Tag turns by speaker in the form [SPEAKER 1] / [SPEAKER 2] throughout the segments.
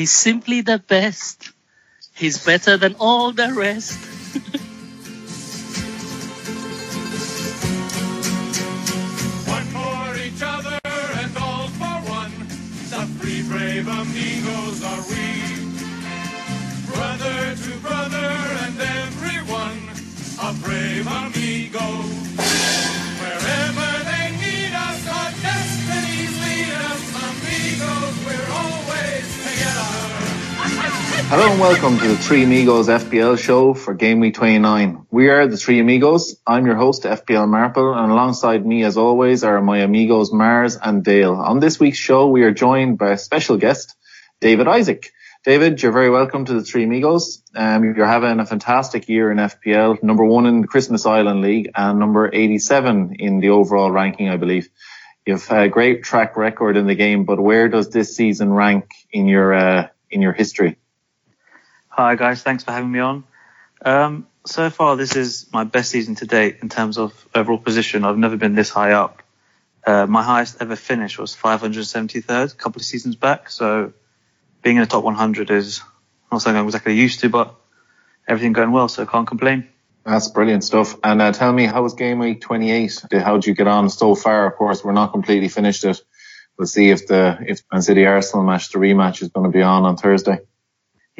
[SPEAKER 1] He's simply the best. He's better than all the rest.
[SPEAKER 2] Hello and welcome to the Three Amigos FPL show for Game Week 29. We are the Three Amigos. I'm your host, FPL Marple, and alongside me, as always, are my amigos Mars and Dale. On this week's show, we are joined by a special guest, David Isaac. David, you're very welcome to the Three Amigos. Um, you're having a fantastic year in FPL, number one in the Christmas Island League and number 87 in the overall ranking, I believe. You've a great track record in the game, but where does this season rank in your uh, in your history?
[SPEAKER 3] Hi guys, thanks for having me on. Um, so far, this is my best season to date in terms of overall position. I've never been this high up. Uh, my highest ever finish was 573rd a couple of seasons back. So being in the top 100 is not something I'm exactly used to, but everything going well, so I can't complain.
[SPEAKER 2] That's brilliant stuff. And uh, tell me, how was game week 28? How did you get on so far? Of course, we're not completely finished it. We'll see if the if Man City Arsenal match, the rematch, is going to be on on Thursday.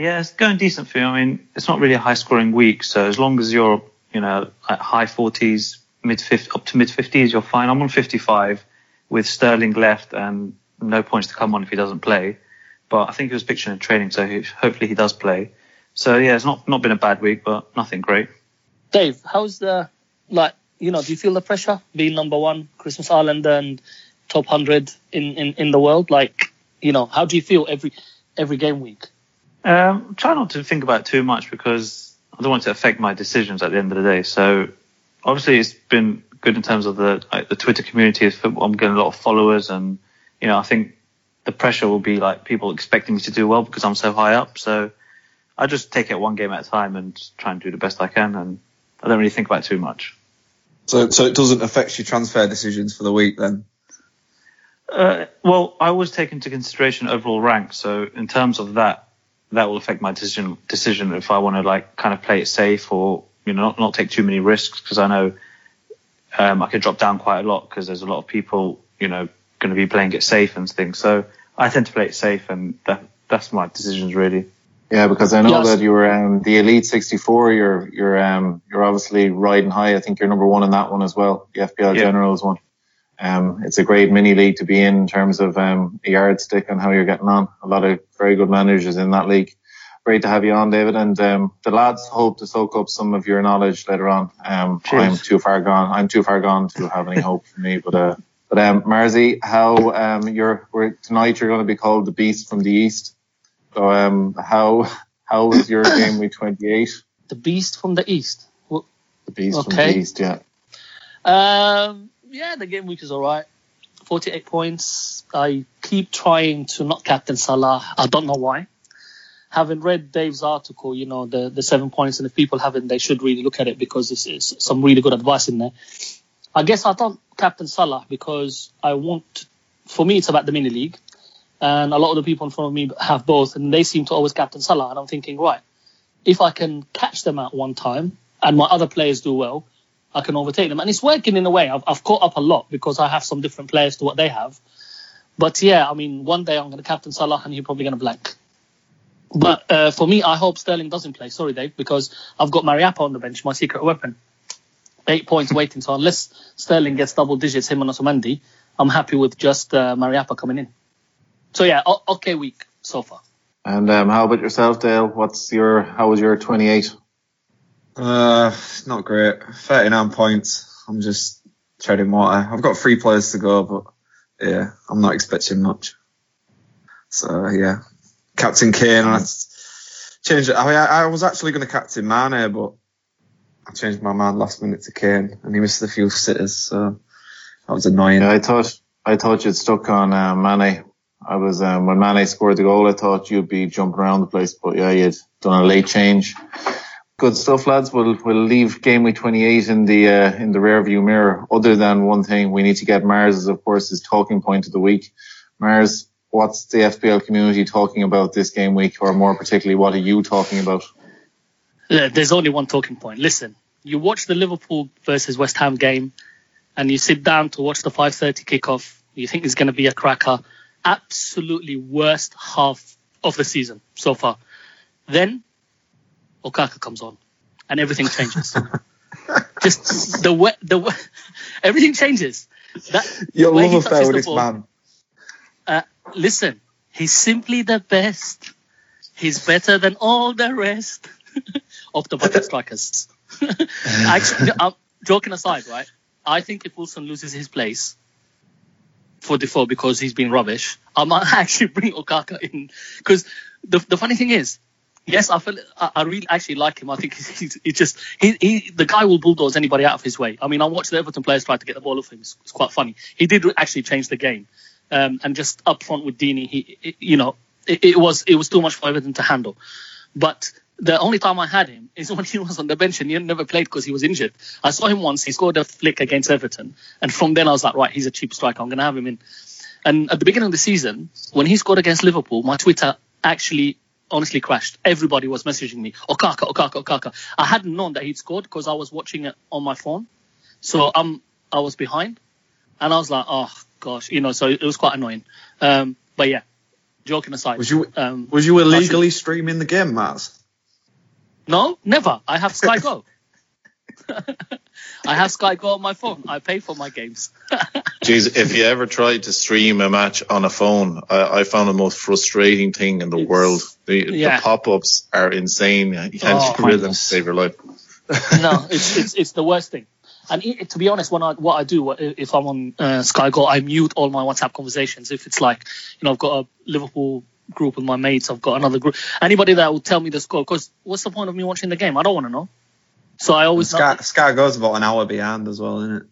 [SPEAKER 3] Yeah, it's going decent for you. I mean, it's not really a high scoring week, so as long as you're, you know, at high 40s, mid 50, up to mid 50s, you're fine. I'm on 55 with Sterling left and no points to come on if he doesn't play. But I think he was pictured in training, so he, hopefully he does play. So yeah, it's not not been a bad week, but nothing great.
[SPEAKER 1] Dave, how's the like? You know, do you feel the pressure being number one, Christmas Island, and top hundred in, in in the world? Like, you know, how do you feel every every game week?
[SPEAKER 3] Um, try not to think about it too much because I don't want it to affect my decisions at the end of the day. So obviously it's been good in terms of the like, the Twitter community. I'm getting a lot of followers, and you know I think the pressure will be like people expecting me to do well because I'm so high up. So I just take it one game at a time and try and do the best I can, and I don't really think about it too much.
[SPEAKER 4] So, so it doesn't affect your transfer decisions for the week then.
[SPEAKER 3] Uh, well, I always take into consideration overall rank. So in terms of that, that will affect my decision decision if I want to like kind of play it safe or you know not, not take too many risks because I know um, I could drop down quite a lot because there's a lot of people you know going to be playing it safe and things. So I tend to play it safe and that that's my decisions really.
[SPEAKER 2] Yeah, because I know
[SPEAKER 1] Yes.
[SPEAKER 2] that you were um, the Elite 64. You're you're um, you're obviously riding high. I think you're number one in that one as well. The FPL
[SPEAKER 3] Yeah.
[SPEAKER 2] Generals one. Um, it's a great mini league to be in in terms of um, a yardstick and how you're getting on. A lot of very good managers in that league. Great to have you on, David. And um, the lads hope to soak up some of your knowledge later on. Um, I'm too far gone. I'm too far gone to have any hope for me. But uh, but um, Marzi, how um, you're we're, tonight you're going to be called the Beast from the East. So um, how how was your game week 28?
[SPEAKER 1] The beast from the east. Well,
[SPEAKER 2] The Beast from the East, yeah.
[SPEAKER 1] Um, yeah, the game week is all right. 48 points. I keep trying to not captain Salah. I don't know why. Having read Dave's article, you know, the, the seven points, and if people haven't, they should really look at it because there's, there's some really good advice in there. I guess I don't captain Salah because I want, for me, it's about the mini league. And a lot of the people in front of me have both, and they seem to always captain Salah. And I'm thinking, right, if I can catch them at one time and my other players do well, I can overtake them. And it's working in a way. I've, I've caught up a lot because I have some different players to what they have. But yeah, I mean, one day I'm going to captain Salah and he's probably going to blank. But uh, for me, I hope Sterling doesn't play. Sorry, Dave, because I've got Mariappa on the bench, my secret weapon. Eight points waiting. So unless Sterling gets double digits, him and Otamendi, I'm happy with just uh, Mariappa coming in. So yeah, okay week so far.
[SPEAKER 2] And um, how about yourself, Dale? What's your how was your 28?
[SPEAKER 4] Uh, not great. 39 points. I'm just treading water. I've got three players to go, but yeah, I'm not expecting much. So yeah, Captain Kane. I changed it. I, I was actually going to captain Mane, but I changed my mind last minute to Kane, and he missed a few sitters, so that was annoying.
[SPEAKER 2] Yeah, I thought I thought you'd stuck on uh, Mane. I was um, when Mane scored the goal, I thought you'd be jumping around the place, but yeah, you'd done a late change. Good stuff, lads. We'll we'll leave game week 28 in the uh, in the rear view mirror. Other than one thing, we need to get Mars, of course, his talking point of the week. Mars, what's the FPL community talking about this game week, or more particularly, what are you talking about?
[SPEAKER 1] There's only one talking point. Listen, you watch the Liverpool versus West Ham game, and you sit down to watch the 5:30 kickoff. You think it's going to be a cracker. Absolutely worst half of the season so far. Then Okaka comes on, and everything changes. Just the way, the way, everything changes. That
[SPEAKER 4] Your love affair with this
[SPEAKER 1] ball-
[SPEAKER 4] man.
[SPEAKER 1] uh, listen, he's simply the best. He's better than all the rest of the bottom strikers. Actually, um, joking aside, right? I think if Wilson loses his place for Defoe because he's been rubbish, I might actually bring Okaka in because the the funny thing is. Yes, I feel I, I really actually like him. I think he's, he's, just he, he the guy will bulldoze anybody out of his way. I mean, I watched the Everton players try to get the ball off him. It's, it's quite funny. He did actually change the game um, and just up front with Deeney, he, it- you know, it, it was it was too much for Everton to handle. But the only time I had him is when he was on the bench and he never played because he was injured. I saw him once. He scored a flick against Everton, and from then I was like, right, he's a cheap striker. I'm going to have him in. And at the beginning of the season, when he scored against Liverpool, my Twitter actually honestly crashed. Everybody was messaging me, Okaka, Okaka, Okaka. I hadn't known that he'd scored because I was watching it on my phone. So um, I was behind, and I was like, oh gosh, you know. So it was quite annoying. Um, but yeah, joking aside,
[SPEAKER 4] Was you
[SPEAKER 1] um,
[SPEAKER 4] was you illegally streaming the game, Maz?
[SPEAKER 1] no, never. I have Sky Go. I have Sky Go on my phone. I pay for my games.
[SPEAKER 2] Jeez, if you ever tried to stream a match on a phone, I, I found the most frustrating thing in the
[SPEAKER 1] It's-
[SPEAKER 2] world. The,
[SPEAKER 1] yeah.
[SPEAKER 2] the pop-ups are insane. You can't
[SPEAKER 1] Oh,
[SPEAKER 2] get them to save your life.
[SPEAKER 1] no, it's, it's it's the worst thing. And it, to be honest, when I what I do if I'm on uh, Sky Go, I mute all my WhatsApp conversations. If it's like, you know, I've got a Liverpool group with my mates, I've got another group, anybody that will tell me the score. Because what's the point of me watching the game? I don't want to know. So I always
[SPEAKER 4] Sky, Sky goes about an hour behind as well, isn't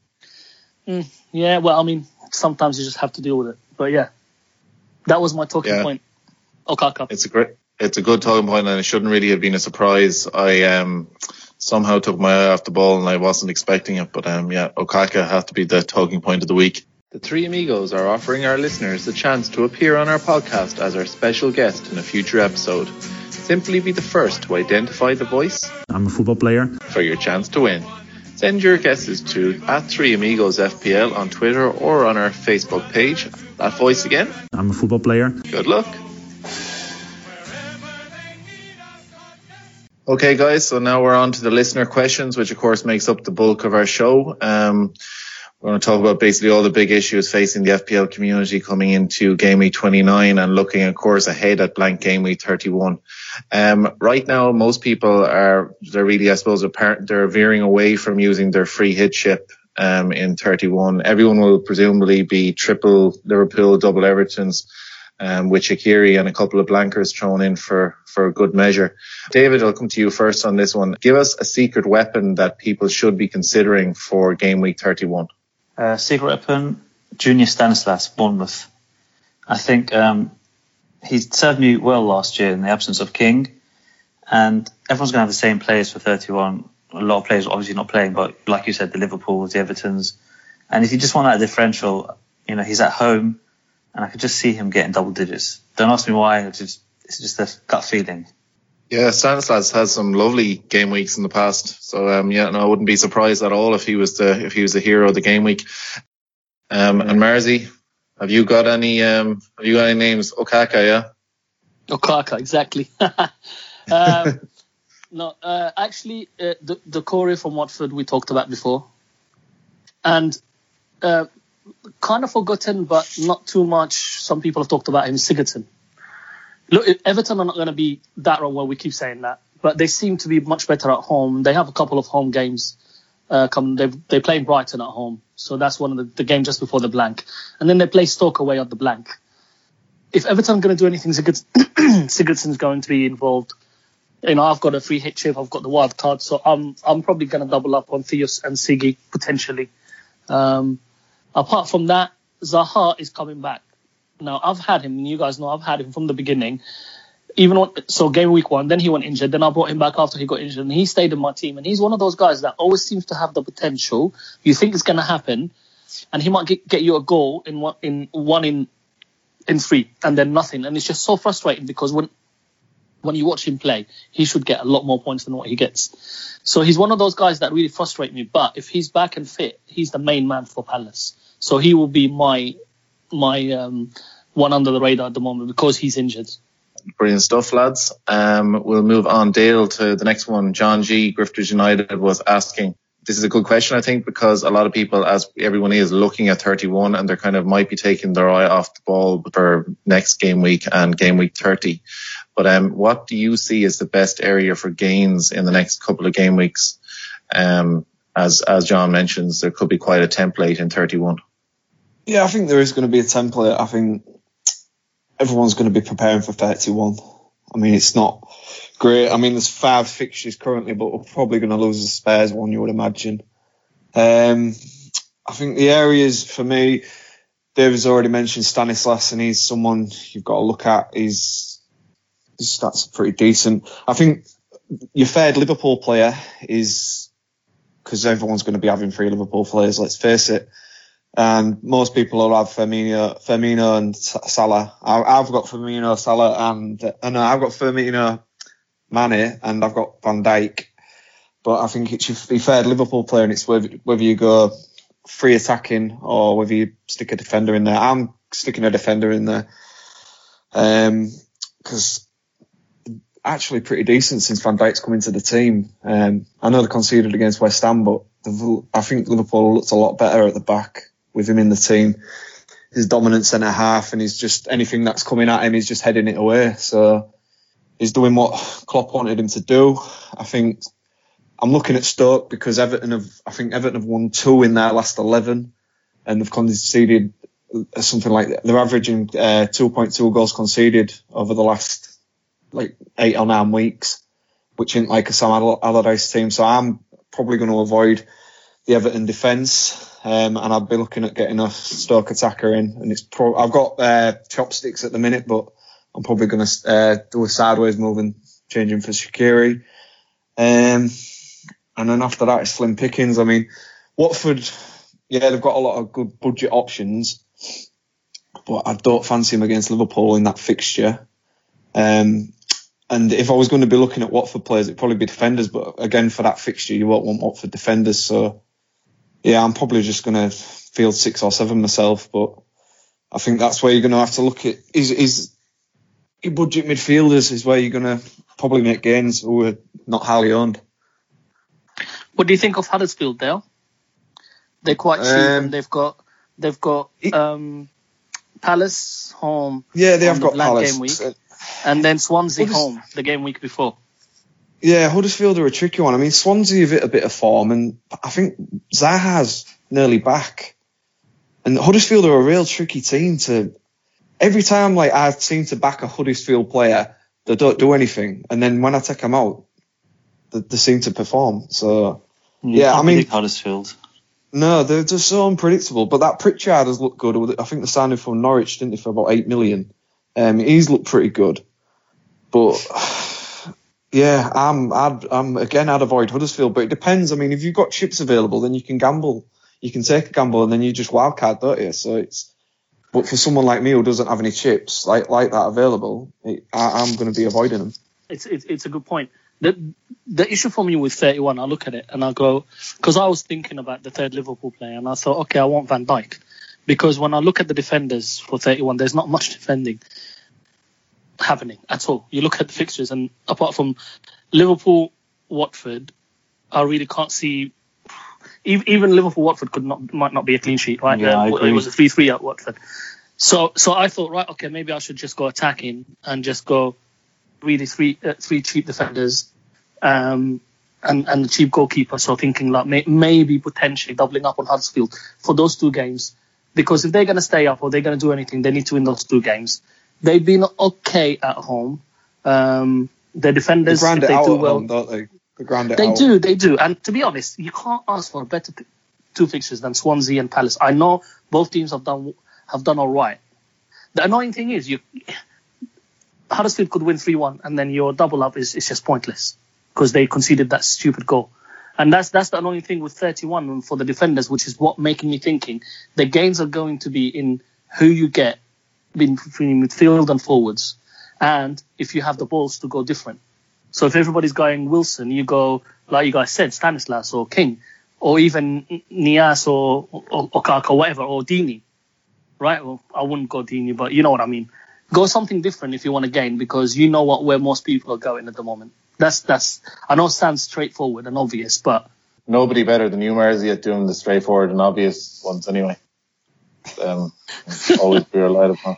[SPEAKER 4] it?
[SPEAKER 1] yeah. Well, I mean, sometimes you just have to deal with it. But yeah, that was my talking
[SPEAKER 2] Yeah.
[SPEAKER 1] point. Okaka.
[SPEAKER 2] It's a great, it's a good talking point, and it shouldn't really have been a surprise. I um somehow took my eye off the ball, and I wasn't expecting it. But um, yeah, Okaka had to be the talking point of the week. The Three Amigos are offering our listeners the chance to appear on our podcast as our special guest in a future episode. Simply be the first to identify the voice
[SPEAKER 5] I'm a football player.
[SPEAKER 2] for your chance to win. Send your guesses to at Three Amigos FPL on Twitter or on our Facebook page. That voice again.
[SPEAKER 5] I'm a football player.
[SPEAKER 2] Good luck. Okay, guys, so now we're on to the listener questions, which of course makes up the bulk of our show. Um, we're going to talk about basically all the big issues facing the FPL community coming into game week 29 and looking, of course, ahead at blank game week 31. Um, right now, most people are, they're really, I suppose, they're veering away from using their free hit chip um, in 31. Everyone will presumably be triple Liverpool, double Everton's um, with Shaqiri and a couple of blankers thrown in for, for good measure. David, I'll come to you first on this one. Give us a secret weapon that people should be considering for game week 31.
[SPEAKER 3] Uh, secret weapon, Junior Stanislas, Bournemouth. I think um, he served me well last year in the absence of King, and everyone's going to have the same players for 31. A lot of players are obviously not playing, but like you said, the Liverpools, the Evertons, and if you just want that differential, you know, he's at home, and I could just see him getting double digits. Don't ask me why. It's just, it's just a gut feeling.
[SPEAKER 2] Yeah, Stanislas has had some lovely game weeks in the past. So um, yeah, no, I wouldn't be surprised at all if he was the if he was the hero of the game week. Um, and Marzi, have you got any um, have you got any names? Okaka, yeah.
[SPEAKER 1] Okaka, exactly. um, no, uh, actually, uh, the the Corey from Watford we talked about before, and uh, kind of forgotten, but not too much. Some people have talked about him, Sigurdsson. Look, Everton are not going to be that wrong. Well, we keep saying that, but they seem to be much better at home. They have a couple of home games. Uh, come, they they play Brighton at home, so that's one of the, the game just before the blank, and then they play Stoke away at the blank. If Everton going to do anything, Sigurds- Sigurdsson's going to be involved. You know, I've got a free hit chip, I've got the wild card, so I'm I'm probably going to double up on Theos and Siggy potentially. Um, apart from that, Zaha is coming back. Now I've had him, and you guys know I've had him from the beginning. Even on, so game week one, then he went injured. Then I brought him back after he got injured, and he stayed in my team. And he's one of those guys that always seems to have the potential. You think it's going to happen, and he might get, get you a goal in one in one in in three and then nothing. And it's just so frustrating because when when you watch him play, he should get a lot more points than what he gets. So he's one of those guys that really frustrate me. But if he's back and fit, he's the main man for Palace. So he will be my my um, one under the radar at the moment because he's injured.
[SPEAKER 2] Brilliant stuff, lads. Um, we'll move on, Dale, to the next one. John G. Grifters United was asking. This is a good question, I think, because a lot of people, as everyone is, looking at 31 and they're kind of might be taking their eye off the ball for next game week and game week 30. But um, what do you see as the best area for gains in the next couple of game weeks? Um, as as John mentions, there could be quite a template in 31.
[SPEAKER 4] Yeah, I think there is going to be a template. I think everyone's going to be preparing for 31. I mean, it's not great. I mean, there's five fixtures currently, but we're probably going to lose the Spurs one, you would imagine. Um, I think the areas for me, David's already mentioned Stanislas, and he's someone you've got to look at. He's his stats are pretty decent. I think your third Liverpool player is because everyone's going to be having three Liverpool players. Let's face it. And most people will have Firmino, Firmino and Salah. I, I've got Firmino, Salah, and uh, I've got Firmino, Mane, and I've got Van Dijk. But I think it's your, fair third Liverpool player, and it's whether, whether you go free attacking or whether you stick a defender in there. I'm sticking a defender in there because actually pretty decent since Van Dijk's come into the team. Um, I know they conceded against West Ham, but I think Liverpool looked a lot better at the back with him in the team. His dominant centre half, and he's just anything that's coming at him, he's just heading it away. So he's doing what Klopp wanted him to do. I think I'm looking at Stoke because Everton have, I think Everton have won two in their last 11, and they've conceded uh, something like they're averaging uh, 2.2 goals conceded over the last like eight or nine weeks, which isn't like a Sam All- Allardyce team. So I'm probably going to avoid the Everton defence, um, and I'll be looking at getting a Stoke attacker in. And it's pro- I've got uh, chopsticks at the minute, but I'm probably going to uh, do a sideways move and change him for Shaqiri. Um, and then after that, it's slim pickings. I mean, Watford, yeah, they've got a lot of good budget options, but I don't fancy him against Liverpool in that fixture. Um, and if I was going to be looking at Watford players, it'd probably be defenders. But again, for that fixture, you won't want Watford defenders. So yeah, I'm probably just going to field six or seven myself. But I think that's where you're going to have to look at is is your budget midfielders is where you're going to probably make gains who are not highly owned.
[SPEAKER 1] What do you think of Huddersfield, Dale? They're quite cheap,
[SPEAKER 4] Um,
[SPEAKER 1] and they've got they've got um, Palace home,
[SPEAKER 4] Yeah, they have got Palace.
[SPEAKER 1] game week. and then Swansea
[SPEAKER 4] is-
[SPEAKER 1] home the game week before.
[SPEAKER 4] Yeah, Huddersfield are a tricky one. I mean, Swansea have hit a bit of form, and I think Zaha's nearly back. And Huddersfield are a real tricky team to. Every time, like I seem to back a Huddersfield player, they don't do anything, and then when I take them out, they, they seem to perform. So Yeah, I mean-
[SPEAKER 3] Huddersfield.
[SPEAKER 4] no, they're just so unpredictable. But that Pritchard has looked good. I think they signed him from Norwich, didn't they, for about eight million? Um, he's looked pretty good. But yeah, I'm, I'd, I'm again, I'd avoid Huddersfield. But it depends. I mean, if you've got chips available, then you can gamble. You can take a gamble, and then you just wildcard, don't you? So it's. But for someone like me who doesn't have any chips like like that available, it, I, I'm going to be avoiding them.
[SPEAKER 1] It's, it's it's a good point. The the issue for me with 31, I look at it and I go because I was thinking about the third Liverpool player and I thought, okay, I want Van Dijk because when I look at the defenders for 31, there's not much defending happening at all. You look at the fixtures and apart from Liverpool, Watford, I really can't see. Even Liverpool Watford could not might not be a clean sheet, right?
[SPEAKER 3] Yeah, I agree.
[SPEAKER 1] It was a three three at Watford. So so I thought, right, okay, maybe I should just go attacking and just go really three uh, three cheap defenders, um, and and a cheap goalkeeper. So thinking like may, maybe potentially doubling up on Huddersfield for those two games, because if they're going to stay up or they're going to do anything, they need to win those two games. They've been okay at home. Um, the defenders,
[SPEAKER 4] grind
[SPEAKER 1] if
[SPEAKER 4] it
[SPEAKER 1] they
[SPEAKER 4] out,
[SPEAKER 1] do
[SPEAKER 4] at
[SPEAKER 1] well,
[SPEAKER 4] home, don't they? They
[SPEAKER 1] they do, they do. And to be honest, you can't ask for a better p- two fixtures than Swansea and Palace. I know both teams have done have done all right. The annoying thing is you Huddersfield could win three one, and then your double up is, is just pointless because they conceded that stupid goal. And that's that's the annoying thing with 31 for the defenders, which is what making me thinking the gains are going to be in who you get between midfield and forwards, and if you have the balls to go different. So if everybody's going Wilson, you go like you guys said, Stanislas or King, or even Nias or or, or whatever, or Deeney, right? Well, I wouldn't go Deeney, but you know what I mean. Go something different if you want to gain because you know what where most people are going at the moment. That's that's I know it sounds straightforward and obvious, but
[SPEAKER 2] Nobody better than you, Marzi, at doing the straightforward and obvious ones anyway. Um, always be relied upon.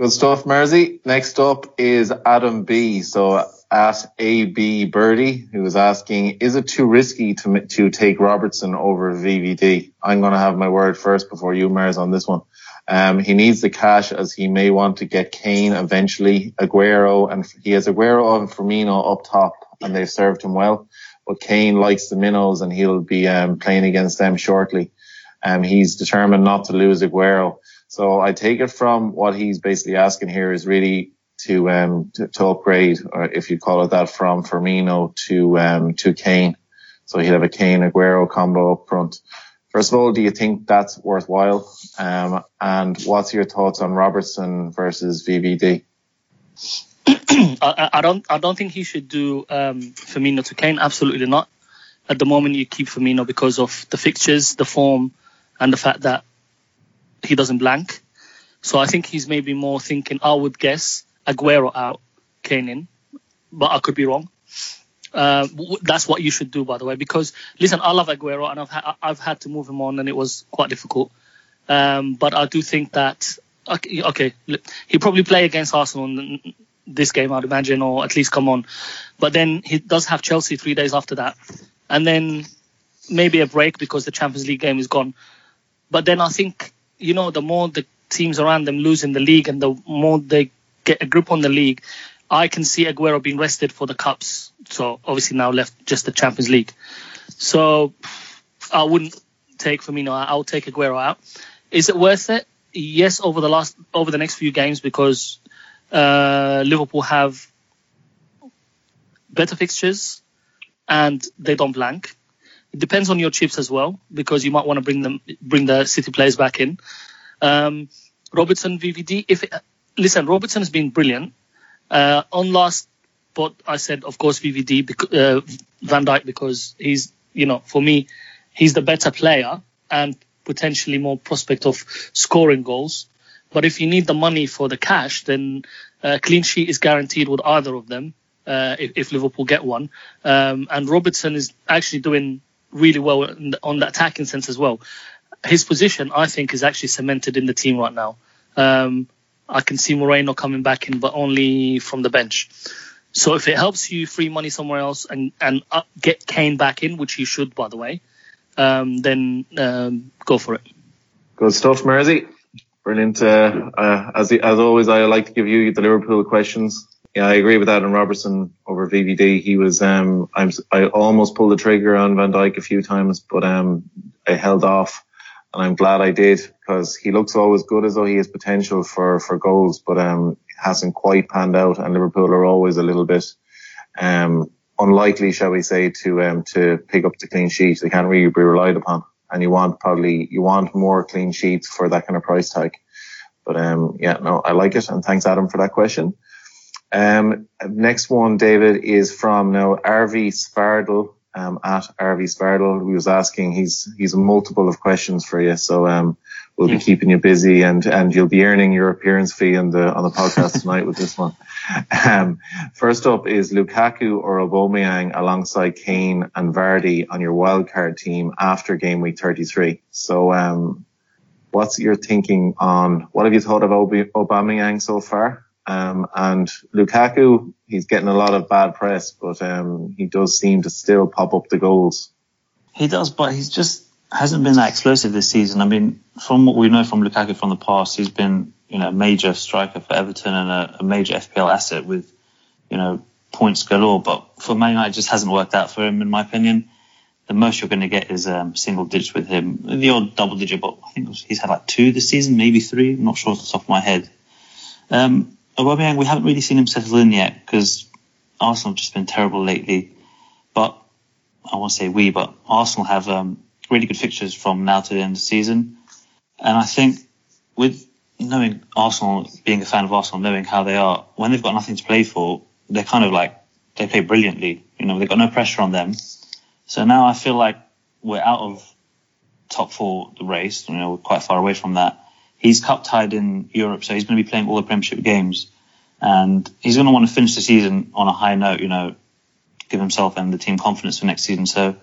[SPEAKER 2] Good stuff, Marzi. Next up is Adam B. So at AB Birdie, who was asking, is it too risky to to take Robertson over VVD? I'm going to have my word first before you, Mars, on this one. Um, he needs the cash as he may want to get Kane eventually, Aguero, and he has Aguero and Firmino up top, and they've served him well. But Kane likes the minnows, and he'll be um, playing against them shortly. Um, he's determined not to lose Aguero. So I take it from what he's basically asking here is really to um to, to upgrade, or if you call it that, from Firmino to um to Kane. So he'd have a Kane Aguero combo up front. First of all, do you think that's worthwhile? Um, and what's your thoughts on Robertson versus VVD?
[SPEAKER 1] I, I don't I don't think he should do um, Firmino to Kane. Absolutely not. At the moment, you keep Firmino because of the fixtures, the form, and the fact that he doesn't blank. So I think he's maybe more thinking. I would guess Aguero out, Kane in, but I could be wrong. Uh, that's what you should do, by the way, because listen, I love Aguero and I've ha- I've had to move him on, and it was quite difficult. Um, but I do think that okay, okay, he probably play against Arsenal in this game, I'd imagine, or at least come on. But then he does have Chelsea three days after that, and then maybe a break because the Champions League game is gone. But then I think you know the more the teams around them lose in the league, and the more they get a grip on the league, I can see Aguero being rested for the cups. So obviously now left just the Champions League. So I wouldn't take Firmino. out. I'll take Aguero out. Is it worth it? Yes, over the last over the next few games because uh, Liverpool have better fixtures and they don't blank. It depends on your chips as well because you might want to bring them bring the City players back in. Um, Robertson VVD. If it, listen, Robertson has been brilliant. Uh, on last spot, I said of course VVD bec- uh, Van Dijk because he's you know for me he's the better player and potentially more prospect of scoring goals. But if you need the money for the cash, then uh, clean sheet is guaranteed with either of them uh, if, if Liverpool get one. Um, and Robertson is actually doing really well on the attacking sense as well. His position, I think, is actually cemented in the team right now. Um, I can see Moreno coming back in, but only from the bench. So if it helps you free money somewhere else and and up, get Kane back in, which you should, by the way, um, then um, go for it.
[SPEAKER 2] Good stuff, Mersey. Brilliant. Uh, uh, as as always, I like to give you the Liverpool questions. Yeah, I agree with Adam Robertson over VVD. He was um I'm I almost pulled the trigger on Van Dijk a few times, but um I held off, and I'm glad I did because he looks always good as though he has potential for for goals, but um hasn't quite panned out, and Liverpool are always a little bit um unlikely, shall we say, to um to pick up the clean sheet. They can't really be relied upon, and you want probably you want more clean sheets for that kind of price tag. But um yeah, no, I like it, and thanks Adam for that question. Um, next one, David, is from now RV Spardle, um, at RV Spardle, who was asking, he's, he's a multiple of questions for you. So, um, we'll be keeping you busy and, and you'll be earning your appearance fee on the, on the podcast tonight with this one. Um, first up is Lukaku or Aubameyang alongside Kane and Vardy on your wildcard team after game week 33. So, um, what's your thinking on, what have you thought of Ob- Aubameyang so far? Um, and Lukaku, he's getting a lot of bad press, but um, he does seem to still pop up the goals.
[SPEAKER 3] He does, but he's just hasn't been that explosive this season. I mean, from what we know from Lukaku from the past, he's been you know a major striker for Everton and a, a major FPL asset with you know points galore. But for Man United, it just hasn't worked out for him, in my opinion. The most you're going to get is um, single digits with him. The odd double digit, but I think he's had like two this season, maybe three. I'm not sure off the top of my head. Um, Aubameyang, we haven't really seen him settle in yet because Arsenal have just been terrible lately. But I won't say we, but Arsenal have um, really good fixtures from now to the end of the season. And I think with knowing Arsenal, being a fan of Arsenal, knowing how they are, when they've got nothing to play for, they're kind of like they play brilliantly. You know, they've got no pressure on them. So now I feel like we're out of top four the race. You know, we're quite far away from that. He's cup tied in Europe, so he's going to be playing all the Premiership games, and he's going to want to finish the season on a high note. You know, give himself and the team confidence for next season. So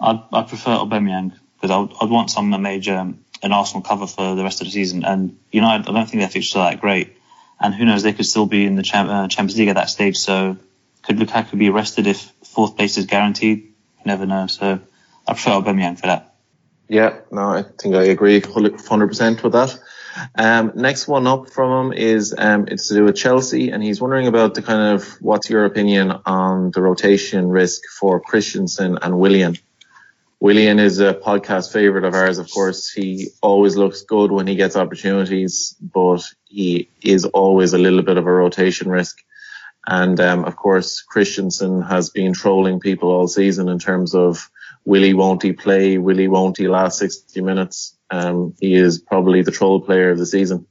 [SPEAKER 3] I'd, I'd prefer Aubameyang because I'd, I'd want some major um, an Arsenal cover for the rest of the season. And United, I don't think their fixtures are that great. And who knows, they could still be in the uh, Champions League at that stage. So could Lukaku be arrested if fourth place is guaranteed? You never know. So I prefer Aubameyang for that.
[SPEAKER 2] Yeah, no, I think I agree 100% with that. Um, next one up from him is um, it's to do with Chelsea, and he's wondering about the kind of what's your opinion on the rotation risk for Christensen and Willian. Willian is a podcast favorite of ours, of course. He always looks good when he gets opportunities, but he is always a little bit of a rotation risk. And um, of course, Christensen has been trolling people all season in terms of will he, won't he play? Will he, won't he last 60 minutes? Um, he is probably the troll player of the season.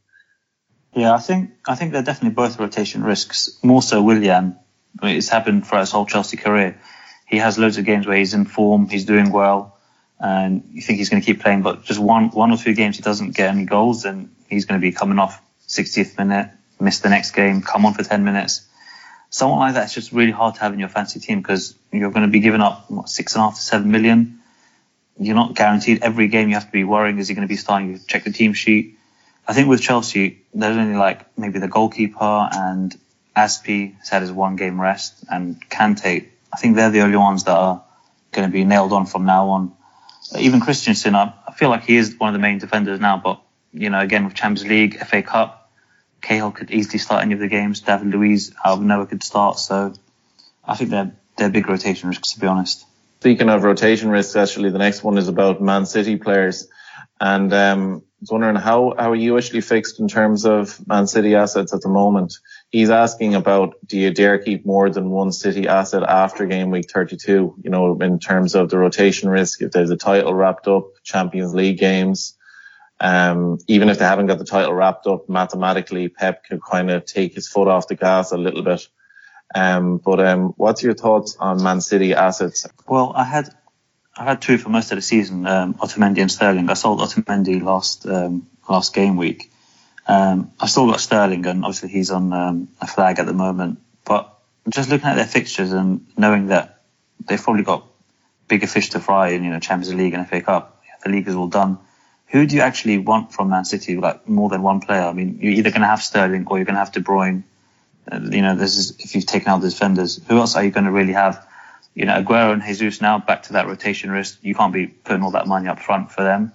[SPEAKER 3] Yeah, I think I think they're definitely both rotation risks. More so, Willian. It's happened for his whole Chelsea career. He has loads of games where he's in form, he's doing well, and you think he's going to keep playing. But just one one or two games he doesn't get any goals, and he's going to be coming off 60th minute, miss the next game, come on for 10 minutes. Someone like that's just really hard to have in your fancy team because you're going to be giving up what, six and a half to seven million. You're not guaranteed every game. You have to be worrying is he going to be starting? You check the team sheet. I think with Chelsea, there's only like maybe the goalkeeper and Azpi has had his one game rest and Kante. I think they're the only ones that are going to be nailed on from now on. Even Christensen, I, I feel like he is one of the main defenders now, but you know, again with Champions League, FA Cup, Cahill could easily start any of the games. David Luiz out of nowhere could start. So I think they're they're big rotation risks to be honest.
[SPEAKER 2] Speaking of rotation risks, actually, the next one is about Man City players. And um, I was wondering how, how are you actually fixed in terms of Man City assets at the moment? He's asking about do you dare keep more than one City asset after game week 32? You know, in terms of the rotation risk, if there's a title wrapped up, Champions League games, um, even if they haven't got the title wrapped up mathematically, Pep could kind of take his foot off the gas a little bit. Um, but um, what's your thoughts on Man City assets?
[SPEAKER 3] Well, I had I had two for most of the season, um, Otamendi and Sterling. I sold Otamendi last um, last game week. Um, I still got Sterling, and obviously he's on um, a flag at the moment. But just looking at their fixtures and knowing that they've probably got bigger fish to fry in, you know, Champions League and FA Cup. The league is all done. Who do you actually want from Man City? Like more than one player? I mean, you're either going to have Sterling or you're going to have De Bruyne. Uh, you know, this is if you've taken out the defenders. Who else are you going to really have? You know, Aguero and Jesus now back to that rotation risk. You can't be putting all that money up front for them.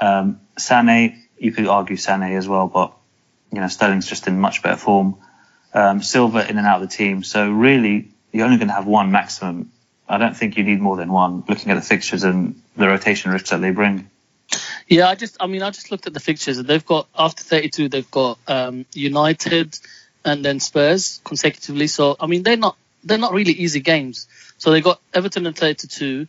[SPEAKER 3] Um, Sane, you could argue Sane as well, but you know, Sterling's just in much better form. Um, Silva in and out of the team. So really, you're only going to have one maximum. I don't think you need more than one. Looking at the fixtures and the rotation risks that they bring.
[SPEAKER 1] Yeah, I just, I mean, I just looked at the fixtures. They've got after 32, they've got um, United and then Spurs consecutively. So I mean, they're not they're not really easy games. So they've got Everton and at 32.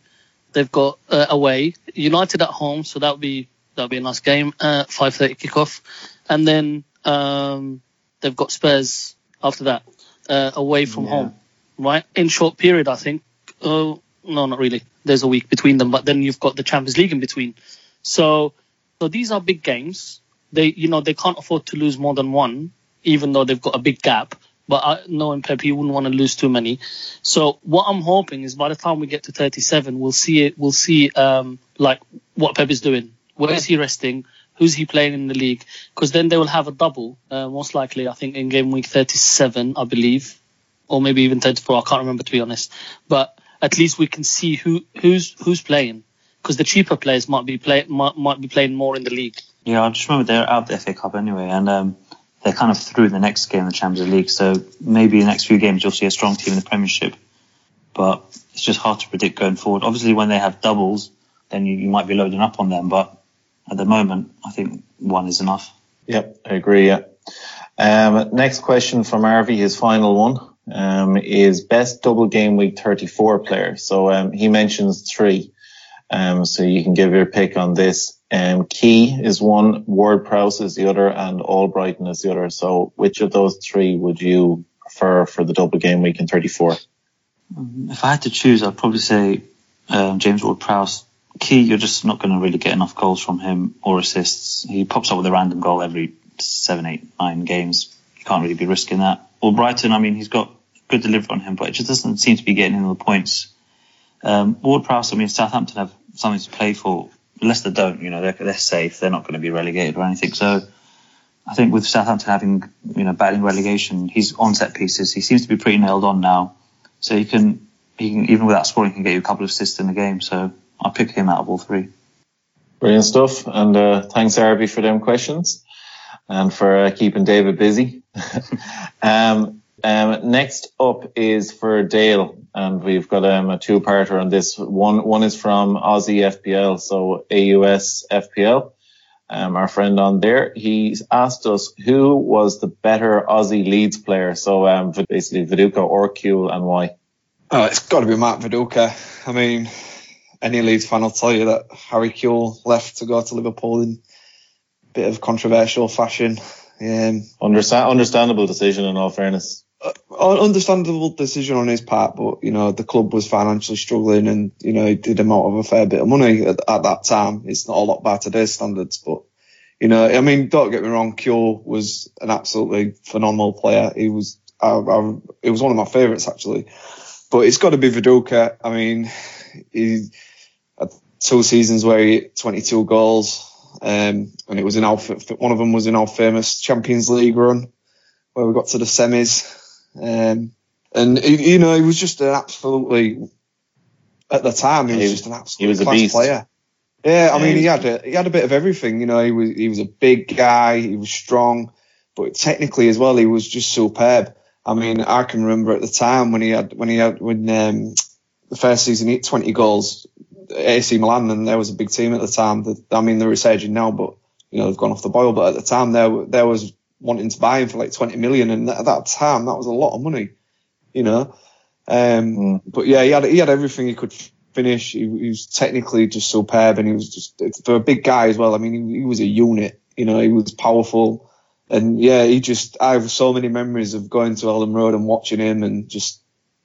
[SPEAKER 1] They've got uh, away United at home, so that would be that would be a nice game. Uh, 5:30 kickoff, and then um, they've got Spurs after that uh, away from
[SPEAKER 2] Yeah.
[SPEAKER 1] home, right? In short period, I think. Oh no, not really. There's a week between them, but then you've got the Champions League in between. So, so these are big games. They, you know, they can't afford to lose more than one, even though they've got a big gap. But I, knowing Pep, he wouldn't want to lose too many. So what I'm hoping is by the time we get to 37, we'll see it. We'll see um, like what Pep is doing. Where is he resting? Who's he playing in the league? Because then they will have a double, uh, most likely. I think in game week 37, I believe, or maybe even 34. I can't remember to be honest. But at least we can see who who's who's playing because the cheaper players might be play might, might be playing more in the league.
[SPEAKER 3] Yeah, I just remember they're out the FA Cup anyway, and um, they're kind of through the next game in the Champions League. So maybe the next few games you'll see a strong team in the Premiership. But it's just hard to predict going forward. Obviously, when they have doubles, then you, you might be loading up on them. But at the moment, I think one is enough.
[SPEAKER 2] Yep, I agree. Yeah. Um, next question from Arvy, his final one, um, is best double game week 34 player. So, um, he mentions three. Um, so you can give your pick on this. Um, Key is one, Ward-Prowse is the other, and Albrighton is the other. So which of those three would you prefer for the double game week in 34?
[SPEAKER 3] If I had to choose, I'd probably say um, James Ward-Prowse. Key, you're just not going to really get enough goals from him or assists. He pops up with a random goal every seven, eight, nine games. You can't really be risking that. Albrighton, I mean, he's got good delivery on him, but it just doesn't seem to be getting him the points. Um, Ward-Prowse, I mean, Southampton have something to play for. Leicester don't, you know, they're, they're safe. They're not going to be relegated or anything. So I think with Southampton having, you know, battling relegation, he's on set pieces. He seems to be pretty nailed on now. So he can, he can even without scoring, he can get you a couple of assists in the game. So I'll pick him out of all three.
[SPEAKER 2] Brilliant stuff. And uh, thanks, Arby, for them questions and for uh, keeping David busy. um, um, next up is for Dale, and we've got um, a two-parter on this. One one is from Aussie FPL, so AUS FPL. Um, our friend on there, he's asked us who was the better Aussie Leeds player. So um, basically Viduka or Kewell and why.
[SPEAKER 4] Oh, it's got to be Mark Viduka. I mean, any Leeds fan will tell you that Harry Kewell left to go to Liverpool in a bit of controversial fashion. Um,
[SPEAKER 2] Understand, understandable decision in all fairness.
[SPEAKER 4] Understandable decision on his part, but you know the club was financially struggling, and you know he did him out of a fair bit of money at, at that time. It's not a lot by today's standards, but you know, I mean, don't get me wrong, Kewell was an absolutely phenomenal player. He was, I, I, it was one of my favourites actually, but it's got to be Viduka. I mean, he had two seasons where he hit 22 goals. Um, and it was in our, one of them was in our famous Champions League run where we got to the semis. Um, and he, you know, he was just an absolutely at the time he was
[SPEAKER 2] He-
[SPEAKER 4] just an absolute
[SPEAKER 2] he was a
[SPEAKER 4] class
[SPEAKER 2] beast.
[SPEAKER 4] player. Yeah, I
[SPEAKER 2] Yeah,
[SPEAKER 4] mean,
[SPEAKER 2] he
[SPEAKER 4] had a, he had a bit of everything. You know, he was he was a big guy, he was strong, but technically as well, he was just superb. I mean, I can remember at the time when he had when he had when um, the first season he hit 20 goals, AC Milan, and there was a big team at the time. That, I mean, they're resurging now, but you know they've gone off the boil. But at the time, there there was wanting to buy him for like 20 million, and at that time, that was a lot of money. You know, um,
[SPEAKER 2] Mm.
[SPEAKER 4] but yeah, he had he had everything he could finish. He, he was technically just superb, and he was just for a big guy as well. I mean, he, he was a unit. You know, he was powerful, and yeah, he just I have so many memories of going to Elland Road and watching him, and just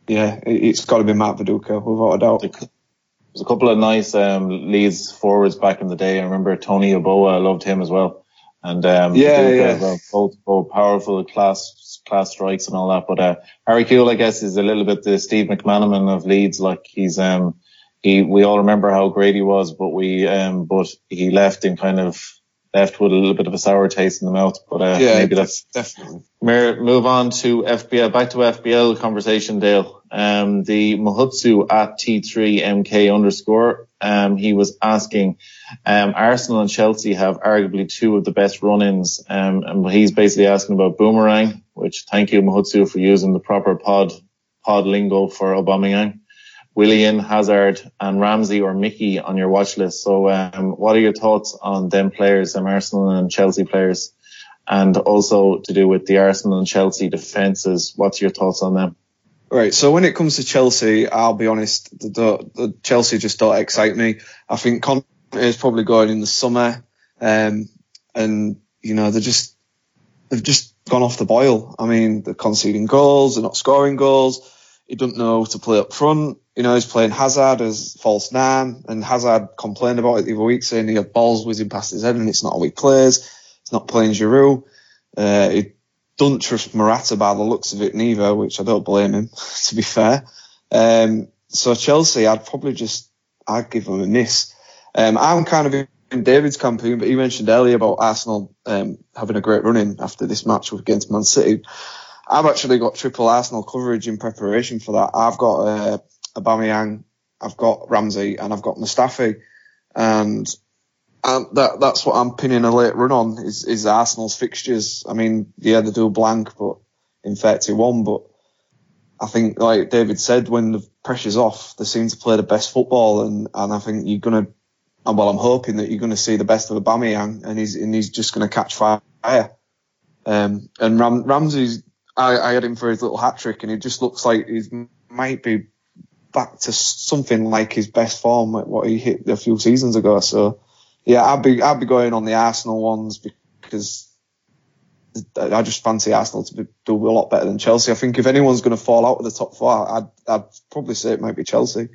[SPEAKER 4] yeah, it, it's got to be Mark Viduka without a doubt.
[SPEAKER 2] There's a couple of nice um, Leeds forwards back in the day. I remember Tony Yeboah, I loved him as well. And um,
[SPEAKER 4] Yeah, yeah.
[SPEAKER 2] as both, both powerful class class strikes and all that. But uh, Harry Kewell, I guess, is a little bit the Steve McManaman of Leeds. Like he's um he we all remember how great he was, but we um but he left in kind of left with a little bit of a sour taste in the mouth. But uh,
[SPEAKER 4] yeah,
[SPEAKER 2] maybe that's
[SPEAKER 4] definitely.
[SPEAKER 2] Move on to FPL, back to FPL conversation, Dale. Um, the Mahutsu at T3MK underscore, um, he was asking, um, Arsenal and Chelsea have arguably two of the best run-ins. Um, and he's basically asking about Boomerang, which thank you, Mahutsu, for using the proper pod, pod lingo for Aubameyang. Willian, Hazard and Ramsey or Mickey on your watch list. So, um, what are your thoughts on them players, um, Arsenal and Chelsea players? and also to do with the Arsenal and Chelsea defences. What's your thoughts on them?
[SPEAKER 4] Right. So when it comes to Chelsea, I'll be honest, the, the, the Chelsea just don't excite me. I think Conte is probably going in the summer, um, and you know they're just they've just gone off the boil. I mean, they're conceding goals, they're not scoring goals. He doesn't know to play up front. You know, he's playing Hazard as false nine, and Hazard complained about it the other week, saying he had balls whizzing past his head, and it's not how he plays. He's not playing Giroud. Uh, he don't trust Morata by the looks of it neither, which I don't blame him, to be fair. Um, so Chelsea, I'd probably just, I'd give them a miss. Um, I'm kind of in David's campaign, but he mentioned earlier about Arsenal um, having a great run in after this match against Man City. I've actually got triple Arsenal coverage in preparation for that. I've got uh, Aubameyang, I've got Ramsey, and I've got Mustafi, and um, that that's what I'm pinning a late run on is, is Arsenal's fixtures. I mean, yeah, they do blank, but in 31, but I think, like David said, when the pressure's off, they seem to play the best football, and, and I think you're gonna, and well, I'm hoping that you're gonna see the best of Aubameyang, and he's and he's just gonna catch fire. Um, and Ram, Ramsey's, I, I had him for his little hat trick, and he just looks like he might be back to something like his best form, what he hit a few seasons ago. So yeah, I'd be I'd be going on the Arsenal ones because I just fancy Arsenal to be, do a lot better than Chelsea. I think if anyone's going to fall out of the top four, I'd I'd probably say it might be Chelsea.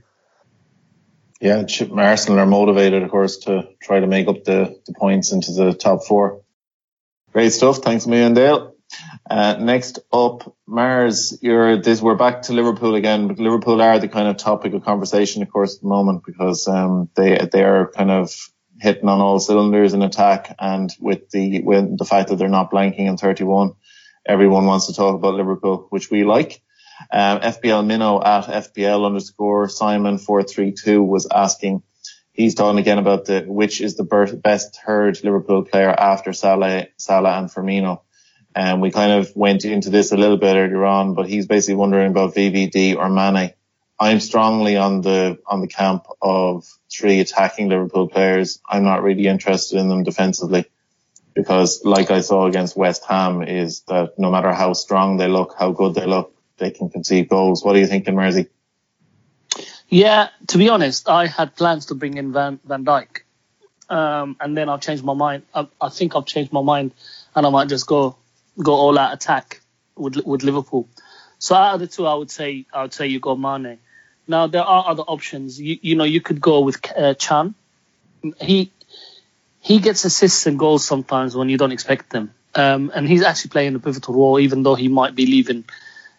[SPEAKER 2] Yeah, Arsenal are motivated, of course, to try to make up the, the points into the top four. Great stuff. Thanks, me and Dale. Uh, next up, Mars, you're this. We're back to Liverpool again, but Liverpool are the kind of topic of conversation, of course, at the moment because um, they they are kind of hitting on all cylinders in attack, and with the with the fact that they're not blanking in 31, everyone wants to talk about Liverpool, which we like. Um, FPL Minnow at FPL underscore Simon four three two was asking. He's talking again about the which is the best third Liverpool player after Salah, Salah and Firmino. And we kind of went into this a little bit earlier on, but he's basically wondering about VVD or Mane. I'm strongly on the on the camp of three attacking Liverpool players. I'm not really interested in them defensively because, like I saw against West Ham, is that no matter how strong they look, how good they look, they can concede goals. What are you thinking, Mersey?
[SPEAKER 1] Yeah, to be honest, I had plans to bring in Van Van Dijk, um, and then I've changed my mind. I, I think I've changed my mind, and I might just go go all out attack with with Liverpool. So out of the two, I would say I would say you go Mane. Now there are other options. You you know you could go with uh, Can. He he gets assists and goals sometimes when you don't expect them, um, and he's actually playing a pivotal role, even though he might be leaving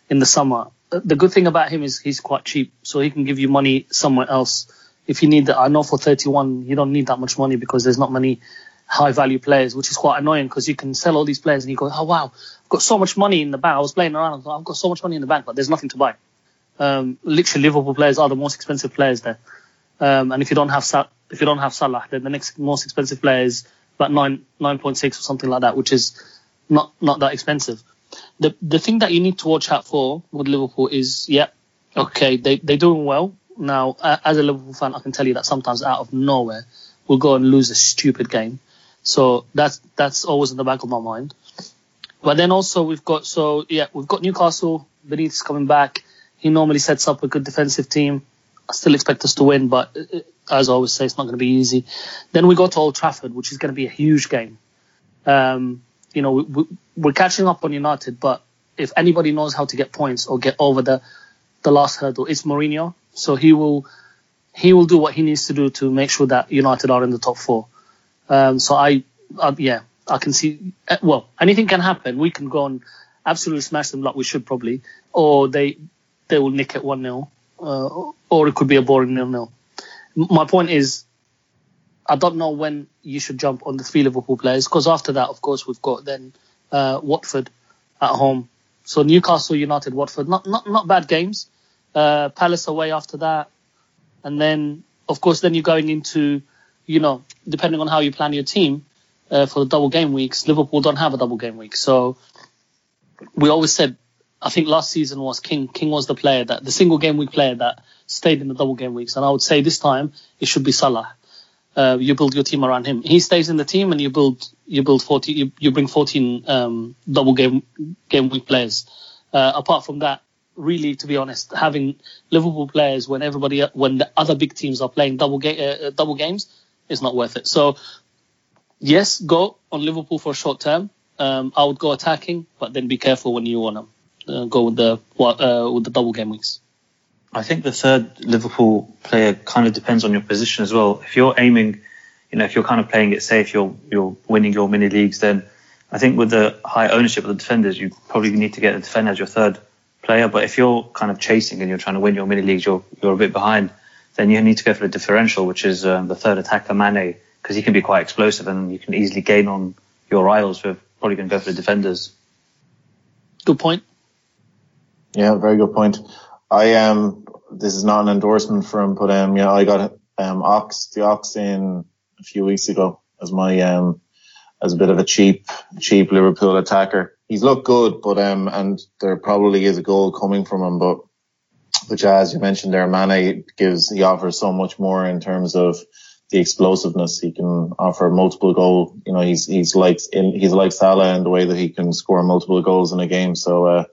[SPEAKER 1] in the summer. Uh, The good thing about him is he's quite cheap, so he can give you money somewhere else. If you need that, I know for 31 you don't need that much money because there's not many high value players, which is quite annoying because you can sell all these players and you go, oh wow, I've got so much money in the bank. I was playing around, I've got so much money in the bank, but there's nothing to buy. Um, literally, Liverpool players are the most expensive players there. Um, and if you don't have if you don't have Salah, then the next most expensive player is about nine nine point six or something like that, which is not not that expensive. The the thing that you need to watch out for with Liverpool is yeah, okay, they they're doing well now. Uh, as a Liverpool fan, I can tell you that sometimes out of nowhere we'll go and lose a stupid game. So that's that's always in the back of my mind. But then also we've got so yeah we've got Newcastle. Benitez coming back. He normally sets up a good defensive team. I still expect us to win, but uh, as I always say, it's not going to be easy. Then we go to Old Trafford, which is going to be a huge game. Um, you know, we, we, we're catching up on United, but if anybody knows how to get points or get over the the last hurdle, it's Mourinho. So he will he will do what he needs to do to make sure that United are in the top four. Um, so I, I, yeah, I can see. uh, Well, anything can happen. We can go and absolutely smash them like we should probably, or they they will nick it one 0 uh, or it could be a boring nil nil. My point is, I don't know when you should jump on the three Liverpool players because after that, of course, we've got then uh, Watford at home. So Newcastle, United, Watford, not not not bad games. Uh, Palace away after that, and then of course then you're going into, you know, depending on how you plan your team uh, for the double game weeks. Liverpool don't have a double game week, so we always said. I think last season was King. King was the player that the single game week player that stayed in the double game weeks, and I would say this time it should be Salah. Uh, you build your team around him. He stays in the team, and you build you build 14. You, you bring 14 um, double game game week players. Uh, apart from that, really, to be honest, having Liverpool players when everybody when the other big teams are playing double uh, uh, double games is not worth it. So yes, go on Liverpool for a short term. Um, I would go attacking, but then be careful when you want to uh, go with the uh, with the double game weeks.
[SPEAKER 3] I think the third Liverpool player kind of depends on your position as well. If you're aiming, you know, if you're kind of playing it safe, you're you're winning your mini leagues, then I think with the high ownership of the defenders, you probably need to get the defender as your third player. But if you're kind of chasing and you're trying to win your mini leagues, you're you're a bit behind. Then you need to go for the differential, which is um, the third attacker, Mane, because he can be quite explosive and you can easily gain on your rivals. Who are probably going to go for the defenders.
[SPEAKER 1] Good point.
[SPEAKER 2] Yeah, very good point. I um, this is not an endorsement for him, but um, yeah, I got um Ox the Ox in a few weeks ago as my um as a bit of a cheap cheap Liverpool attacker. He's looked good, but um, and there probably is a goal coming from him, but which as you mentioned there, Mane gives he offers so much more in terms of the explosiveness. He can offer multiple goal. You know, he's he's like he's like Salah in the way that he can score multiple goals in a game. So uh,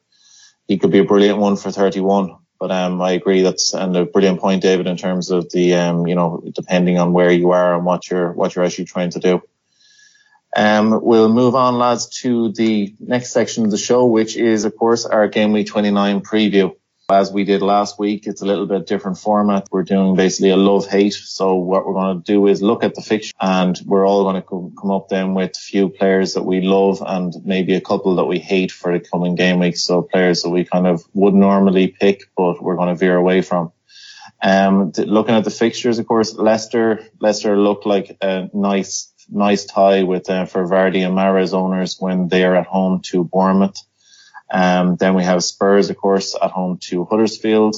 [SPEAKER 2] he could be a brilliant one for 31. But um, I agree that's and a brilliant point, David, in terms of the um, you know, depending on where you are and what you're what you're actually trying to do. Um, we'll move on, lads, to the next section of the show, which is, of course, our Game Week 29 preview. As we did last week, it's a little bit different format. We're doing basically a love hate. So what we're going to do is look at the fixture and we're all going to come up then with a few players that we love and maybe a couple that we hate for the coming game weeks. So players that we kind of would normally pick, but we're going to veer away from. Um, looking at the fixtures, of course, Leicester, Leicester looked like a nice, nice tie with, uh, for Vardy and Mahrez owners when they are at home to Bournemouth. Um, then we have Spurs, of course, at home to Huddersfield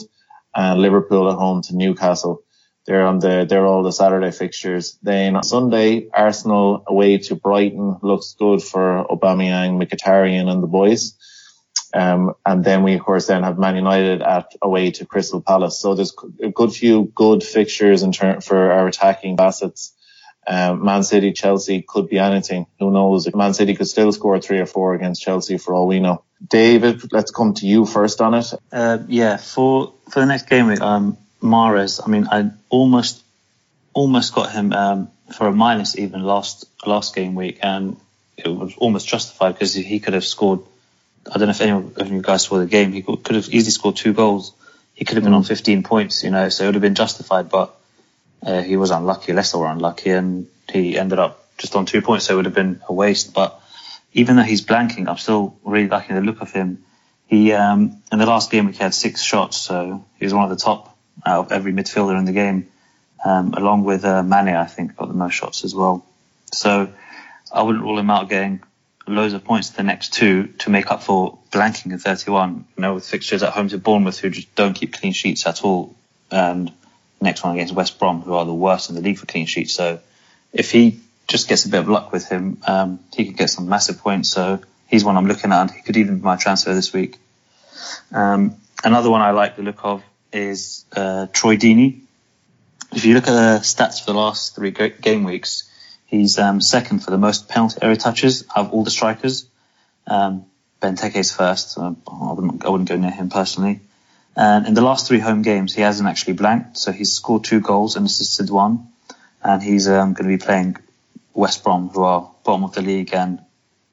[SPEAKER 2] and Liverpool at home to Newcastle. They're on the, they're all the Saturday fixtures. Then on Sunday, Arsenal away to Brighton looks good for Aubameyang, Mkhitaryan and the boys. Um, and then we, of course, then have Man United at away to Crystal Palace. So there's a good few good fixtures in turn for our attacking facets. Um, Man City, Chelsea could be anything. Who knows? Man City could still score three or four against Chelsea for all we know. David, let's come to you first on it.
[SPEAKER 3] Uh, yeah, for for the next game week, um, Mahrez. I mean, I almost almost got him um, for a minus even last last game week, and it was almost justified because he could have scored. I don't know if anyone of you guys saw the game. He could could have easily scored two goals. He could have been on 15 points, you know, so it would have been justified. But uh, he was unlucky. Leicester were unlucky, and he ended up just on two points, so it would have been a waste. But even though he's blanking, I'm still really liking the look of him. He um, in the last game he had six shots, so he was one of the top out of every midfielder in the game, um, along with uh, Mane, I think, got the most shots as well. So I wouldn't rule him out getting loads of points the next two to make up for blanking in 31. You know, with fixtures at home to Bournemouth who just don't keep clean sheets at all, and next one against West Brom who are the worst in the league for clean sheets. So if he just gets a bit of luck with him, um, he could get some massive points. So he's one I'm looking at. He could even be my transfer this week. Um, another one I like the look of is uh, Troy Deeney. If you look at the stats for the last three game weeks, he's um, second for the most penalty area touches of all the strikers. Um, Benteke's first. So I, wouldn't, I wouldn't go near him personally. And in the last three home games, he hasn't actually blanked. So he's scored two goals and assisted one. And he's um, going to be playing West Brom, who are bottom of the league, and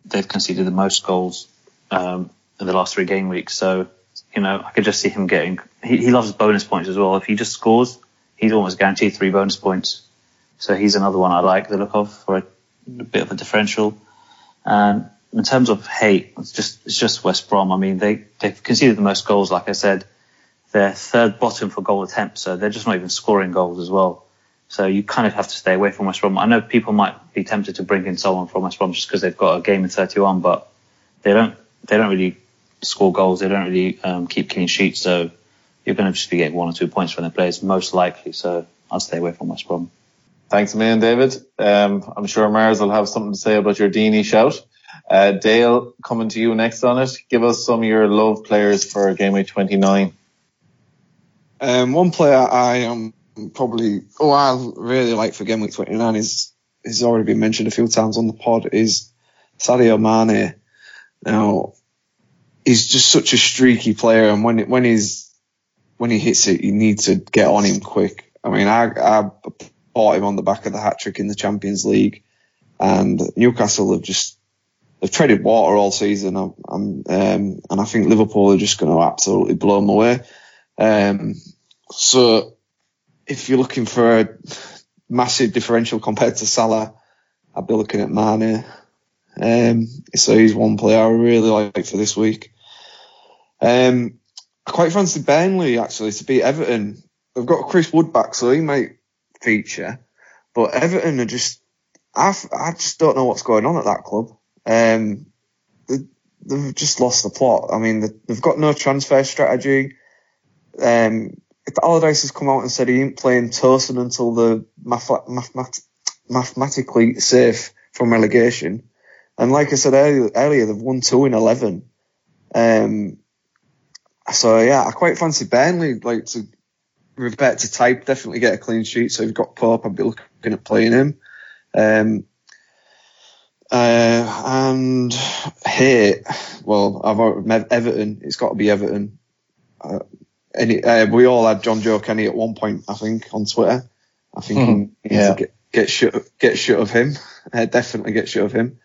[SPEAKER 3] they've conceded the most goals um, in the last three game weeks. So, you know, I could just see him getting. He, he loves bonus points as well. If he just scores, he's almost guaranteed three bonus points. So he's another one I like the look of for a, a bit of a differential. And in terms of hate, it's just it's just West Brom. I mean, they they've conceded the most goals. Like I said, they're third bottom for goal attempts, so they're just not even scoring goals as well. So you kind of have to stay away from West Brom. I know people might be tempted to bring in someone from West Brom just because they've got a game in 31, but they don't they don't really score goals. They don't really um, keep clean sheets. So you're going to just be getting one or two points from their players most likely. So I'll stay away from West Brom.
[SPEAKER 2] Thanks, man, David. Um, I'm sure Mars will have something to say about your Deeney shout. Uh, Dale, coming to you next on it. Give us some of your love players for game week 29.
[SPEAKER 4] Um, one player I am probably, oh, I really like for game week 29 is, has already been mentioned a few times on the pod is Sadio Mane. Now, he's just such a streaky player, and when when he's when he hits it, you need to get on him quick. I mean, I, I bought him on the back of the hat trick in the Champions League, and Newcastle have just they've treaded water all season. I'm, I'm um, and I think Liverpool are just going to absolutely blow them away. Um, so if you're looking for a massive differential compared to Salah, I'd be looking at Mane. Um, so he's one player I really like for this week. Um, I quite fancy Burnley actually to beat Everton. They've got Chris Wood back, so he might feature. But Everton are just, I, I just don't know what's going on at that club. Um, they, they've just lost the plot. I mean, they've got no transfer strategy. Um, Allardyce has come out and said he ain't playing Tosun until the math- mathematically safe from relegation. And like I said earlier, earlier they've won two in 11. Um, so yeah, I quite fancy Burnley like to revert to type, definitely get a clean sheet. So you've got Pope, I'd be looking at playing him. Um, uh, and hate, well, I've Everton. It's got to be Everton. Uh, any, uh, we all had Jonjoe Kenny at one point, I think, on Twitter. I think
[SPEAKER 2] Hmm,
[SPEAKER 4] he
[SPEAKER 2] yeah.
[SPEAKER 4] get, get shut, get shut of him. Uh, definitely get shut of him.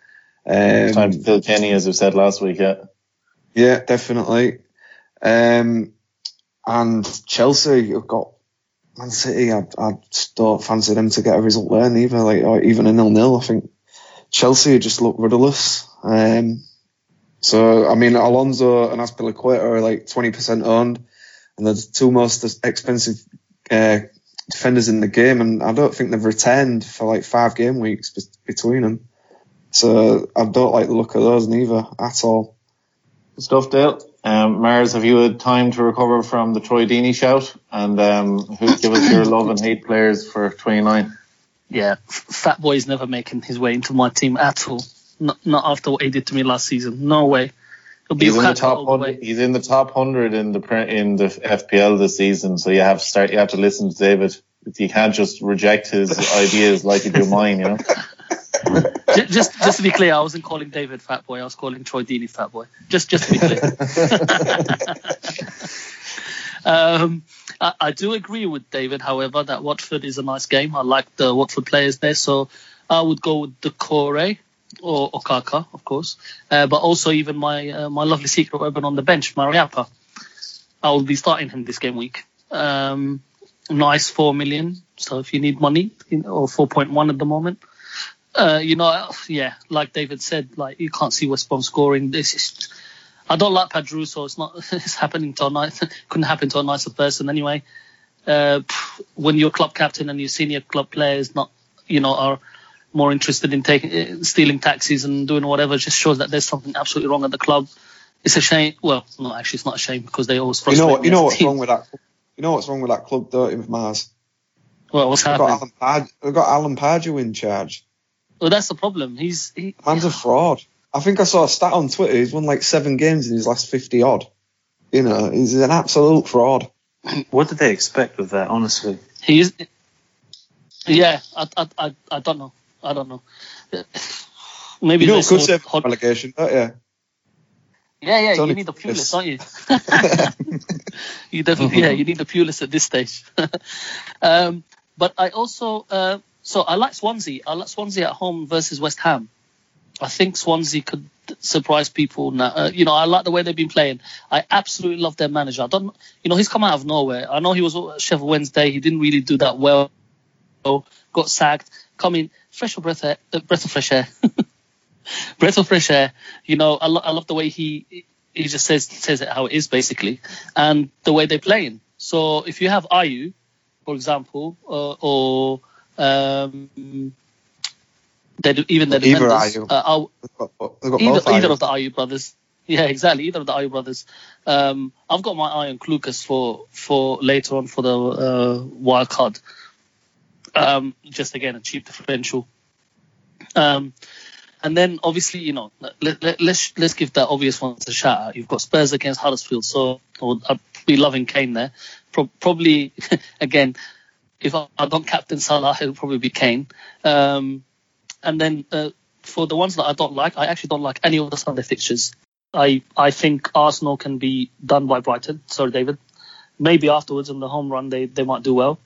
[SPEAKER 4] Um,
[SPEAKER 2] Time to fill Kenny, as we said last week. Yeah.
[SPEAKER 4] Yeah, definitely. Um, and Chelsea have got Man City. I, I just don't fancy them to get a result there neither. Like or even a nil nil. I think Chelsea just look rudderless. Um, so I mean Alonso and Azpilicueta are like twenty percent owned, and they're the two most expensive uh, defenders in the game. And I don't think they've returned for like five game weeks be- between them. So I don't like the look of those neither at all.
[SPEAKER 2] Good stuff, Dale. Um, Mars, have you had time to recover from the Troy Deeney shout? And um, who give us your love and hate players for 29?
[SPEAKER 1] Yeah, Fat Boy's never making his way into my team at all. Not, not after what he did to me last season. No way.
[SPEAKER 2] He's in the top
[SPEAKER 1] all the way.
[SPEAKER 2] hundred. He's in the top hundred in the in the FPL this season. So you have to start. You have to listen to David. You can't just reject his ideas like you do mine. You know.
[SPEAKER 1] Just, just to be clear, I wasn't calling David Fat Boy. I was calling Troy Deeney Fat Boy. Just, just to be clear. um, I, I do agree with David, however, that Watford is a nice game. I like the Watford players there, so I would go with Doucouré or Okaka, of course, uh, but also even my uh, my lovely secret weapon on the bench, Mariappa. I will be starting him this game week. Um, nice four million. So if you need money, you know, or four point one at the moment, uh, you know, yeah, like David said, like you can't see West Brom scoring. This is, I don't like Pardew, so it's not. It's happening to a nice. Couldn't happen to a nicer person anyway. Uh, when you're club captain and your senior club players not, you know, are more interested in taking uh, stealing taxis and doing whatever, just shows that there's something absolutely wrong at the club. It's a shame. Well, no, actually, it's not a shame because they always
[SPEAKER 4] You
[SPEAKER 1] frustrate
[SPEAKER 4] know what? You know
[SPEAKER 1] as a
[SPEAKER 4] what's
[SPEAKER 1] team.
[SPEAKER 4] wrong with that? You know what's wrong with that club, don't you, with Mars?
[SPEAKER 1] Well, what's
[SPEAKER 4] They've got
[SPEAKER 1] happening?
[SPEAKER 4] Alan, Pard- they've got Alan Pardew in charge.
[SPEAKER 1] Well, that's the problem. He's he,
[SPEAKER 4] Man's a fraud. I think I saw a stat on Twitter. He's won like seven games in his last fifty odd. You know, he's an absolute fraud.
[SPEAKER 3] What did they expect with that? Honestly,
[SPEAKER 1] He is. Yeah, I, I, I, I don't know. I don't know. Maybe
[SPEAKER 4] You know,
[SPEAKER 1] they
[SPEAKER 4] it could
[SPEAKER 1] saw
[SPEAKER 4] save
[SPEAKER 1] hot-
[SPEAKER 4] relegation, don't you?
[SPEAKER 1] Yeah, yeah.
[SPEAKER 4] it's
[SPEAKER 1] You need the
[SPEAKER 4] Pulis.
[SPEAKER 1] Pulis, don't you? you definitely, yeah. You need the Pulis at this stage. um, but I also, uh, so I like Swansea. I like Swansea at home versus West Ham. I think Swansea could surprise people. Now. Uh, you know, I like the way they've been playing. I absolutely love their manager. I don't, you know, he's come out of nowhere. I know he was at Sheffield Wednesday. He didn't really do that well. Got sacked. Coming fresh of breath, air, uh, breath of fresh air. breath of fresh air. You know, I, lo- I love the way he he just says says it how it is basically, and the way they're playing. So if you have Ayew, for example, uh, or um, they even the
[SPEAKER 4] Either
[SPEAKER 1] uh,
[SPEAKER 4] got, they've got
[SPEAKER 1] either, either of the Ayew brothers. Yeah, exactly. Either of the Ayew brothers. Um, I've got my eye on Clucas for for later on for the uh, wild card. Um, just again a cheap differential. Um, and then obviously you know let, let, let's let's give that obvious one a shout out. You've got Spurs against Huddersfield, so I would, be loving Kane there. Pro- probably again if I, I don't captain Salah, it'll probably be Kane. Um, and then uh, for the ones that I don't like, I actually don't like any of the Sunday fixtures. I I think Arsenal can be done by Brighton. Sorry, David. Maybe afterwards in the home run they, they might do well.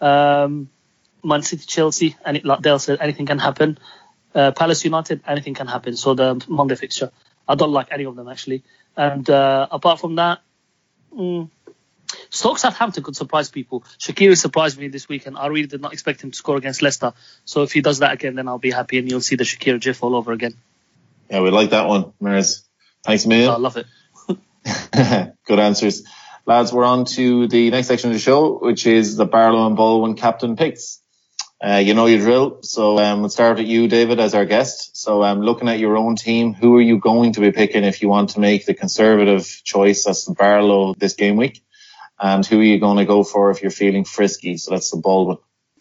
[SPEAKER 1] Um, Man City, Chelsea, and it, like Dale said, anything can happen. Uh, Palace United, anything can happen. So the Monday fixture, I don't like any of them actually. And uh, apart from that, mm, Stoke Southampton could surprise people. Shaqiri surprised me this weekend. I really did not expect him to score against Leicester. So if he does that again, then I'll be happy, and you'll see the Shakira GIF all over again.
[SPEAKER 2] Yeah, we like that one, Mars. Thanks million.
[SPEAKER 1] I love it.
[SPEAKER 2] Good answers. Lads, we're on to the next section of the show, which is the Barlow and Baldwin captain picks. Uh, you know your drill. So um, we'll start with you, David, as our guest. So um, looking at your own team, who are you going to be picking if you want to make the conservative choice? That's the Barlow this game week. And who are you going to go for if you're feeling frisky? So that's the Baldwin.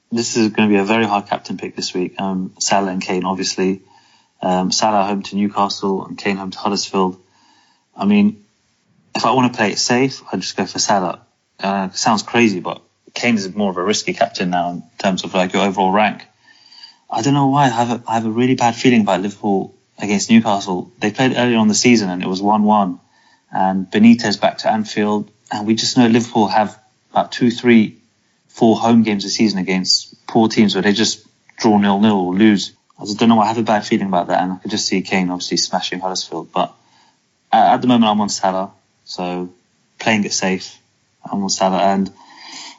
[SPEAKER 3] this is going to be a very hard captain pick this week. Um, Salah and Kane, obviously. Um, Salah home to Newcastle and Kane home to Huddersfield. I mean, if I want to play it safe, I'd just go for Salah. Uh, sounds crazy, but Kane is more of a risky captain now in terms of like your overall rank. I don't know why. I have a, I have a really bad feeling about Liverpool against Newcastle. They played earlier on the season and it was 1-1. And Benitez back to Anfield. and we just know Liverpool have about two, three, four home games a season against poor teams where they just draw nil nil or lose. I just don't know. I have a bad feeling about that, and I could just see Kane obviously smashing Huddersfield. But at the moment, I'm on Salah, so playing it safe. I'm on Salah, and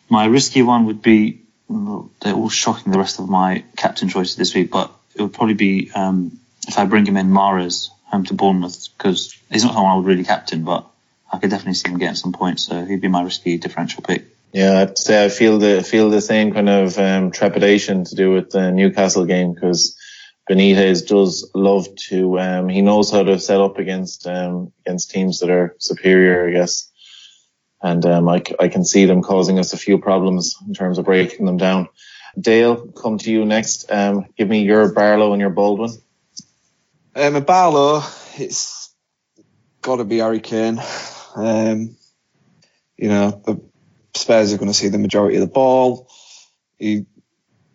[SPEAKER 3] my risky one would be they're all shocking the rest of my captain choices this week, but it would probably be um, if I bring him in Mahrez home to Bournemouth because he's not someone I would really captain, but I could definitely see him getting some points, so he'd be my risky differential pick.
[SPEAKER 2] Yeah, I'd say I feel the feel the same kind of um, trepidation to do with the Newcastle game because Benitez does love to. Um, he knows how to set up against um, against teams that are superior, I guess. And um, I, I can see them causing us a few problems in terms of breaking them down. Dale, come to you next. Um, give me your Barlow and your Baldwin.
[SPEAKER 4] Um, at Barlow, it's got to be Harry Kane. Um, you know, the Spurs are going to see the majority of the ball. He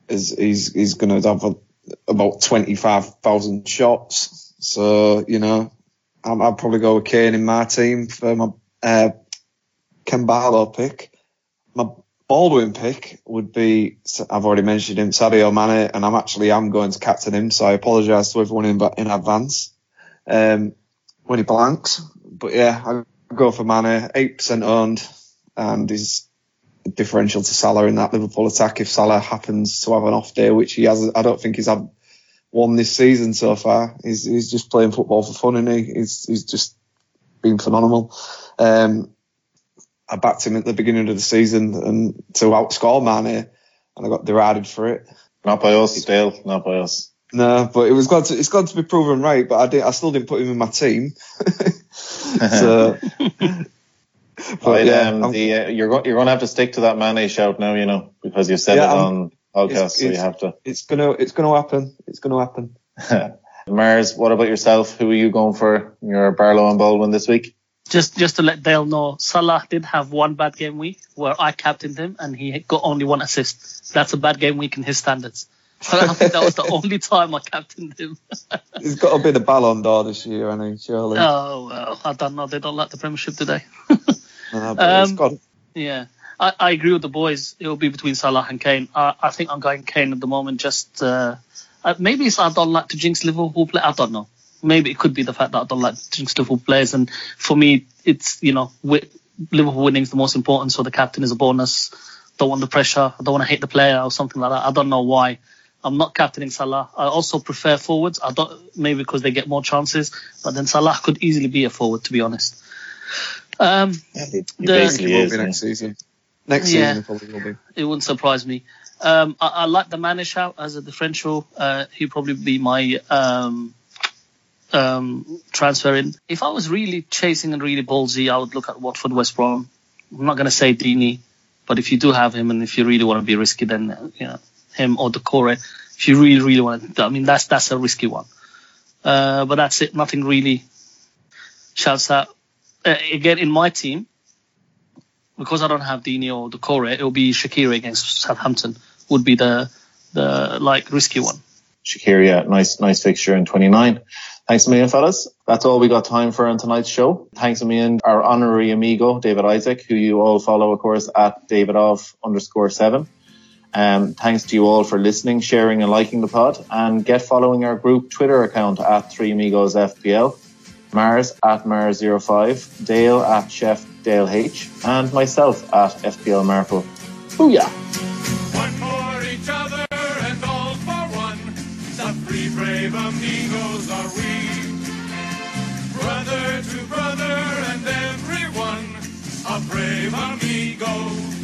[SPEAKER 4] is he's he's going to have a, about twenty five thousand shots. So you know, I'm, I'd probably go with Kane in my team for my uh, Ken Barlow pick. My Baldwin pick would be I've already mentioned him, Sadio Mane, and I'm actually I'm going to captain him. So I apologise to everyone in in advance um, when he blanks. But yeah, I go for Mane, eight percent owned, and he's differential to Salah in that Liverpool attack. If Salah happens to have an off day, which he has, I don't think he's had one this season so far. He's he's just playing football for fun, and he? he's he's just been phenomenal. Um, I backed him at the beginning of the season and to outscore Mane, and I got derided for it.
[SPEAKER 2] Not by us, Dale. Not by us.
[SPEAKER 4] No, but it was glad to it's glad to be proven right. But I did I still didn't put him in my team. so, but yeah,
[SPEAKER 2] um, the, uh, you're go- you're going to have to stick to that Mane shout now, you know, because you said
[SPEAKER 4] Yeah,
[SPEAKER 2] it
[SPEAKER 4] I'm-
[SPEAKER 2] on podcast,
[SPEAKER 4] it's-
[SPEAKER 2] so you have to.
[SPEAKER 4] it's gonna it's gonna happen. It's gonna happen.
[SPEAKER 2] Mars, what about yourself? Who are you going for in your Barlow and Baldwin this week?
[SPEAKER 1] Just just to let Dale know, Salah did have one bad game week where I captained him and he got only one assist. That's a bad game week in his standards. I think that was the only time I captained him.
[SPEAKER 4] He's got a bit of Ballon d'Or this year, I know, surely.
[SPEAKER 1] Oh well, I don't know. They don't like the Premiership today.
[SPEAKER 4] No,
[SPEAKER 1] Um, Yeah, I, I agree with the boys. It will be between Salah and Kane. I, I think I'm going Kane at the moment. Just uh, uh, maybe it's I don't like to jinx Liverpool play. I don't know. Maybe it could be the fact that I don't like to jinx Liverpool players. And for me, it's you know wi- Liverpool winning is the most important. So the captain is a bonus. Don't want the pressure. I don't want to hate the player or something like that. I don't know why. I'm not captaining Salah. I also prefer forwards. I don't maybe because they get more chances, but then Salah could easily be a forward to be honest. Um,
[SPEAKER 2] He
[SPEAKER 1] The-
[SPEAKER 2] basically
[SPEAKER 4] will
[SPEAKER 2] is.
[SPEAKER 4] be
[SPEAKER 2] isn't
[SPEAKER 4] next season. Next
[SPEAKER 1] Yeah.
[SPEAKER 4] season, probably will be.
[SPEAKER 1] it wouldn't surprise me. Um, I, I like the Mane shout as a differential. Uh, he'd probably be my um, um, transfer in. If I was really chasing and really ballsy, I would look at Watford West Brom. I'm not going to say Deeney, but if you do have him and if you really want to be risky, then you know him or the Core. If you really, really want to, I mean that's that's a risky one. Uh, but that's it. Nothing really shouts out. Uh, again, in my team, because I don't have Deeney or the core, it will be Shakira against Southampton would be the the like risky one.
[SPEAKER 2] Shakira, nice, nice fixture in 29. Thanks a million, fellas. That's all we got time for on tonight's show. Thanks a million, our honorary amigo, David Isaac, who you all follow, of course, at davidoff underscore seven. Um, thanks to you all for listening, sharing and liking the pod and get following our group Twitter account at 3 Amigos FPL, Mars at Mars05, Dale at Chef Dale H and myself at FPL Marple. Booyah!
[SPEAKER 6] Brother to brother and everyone, a brave amigo.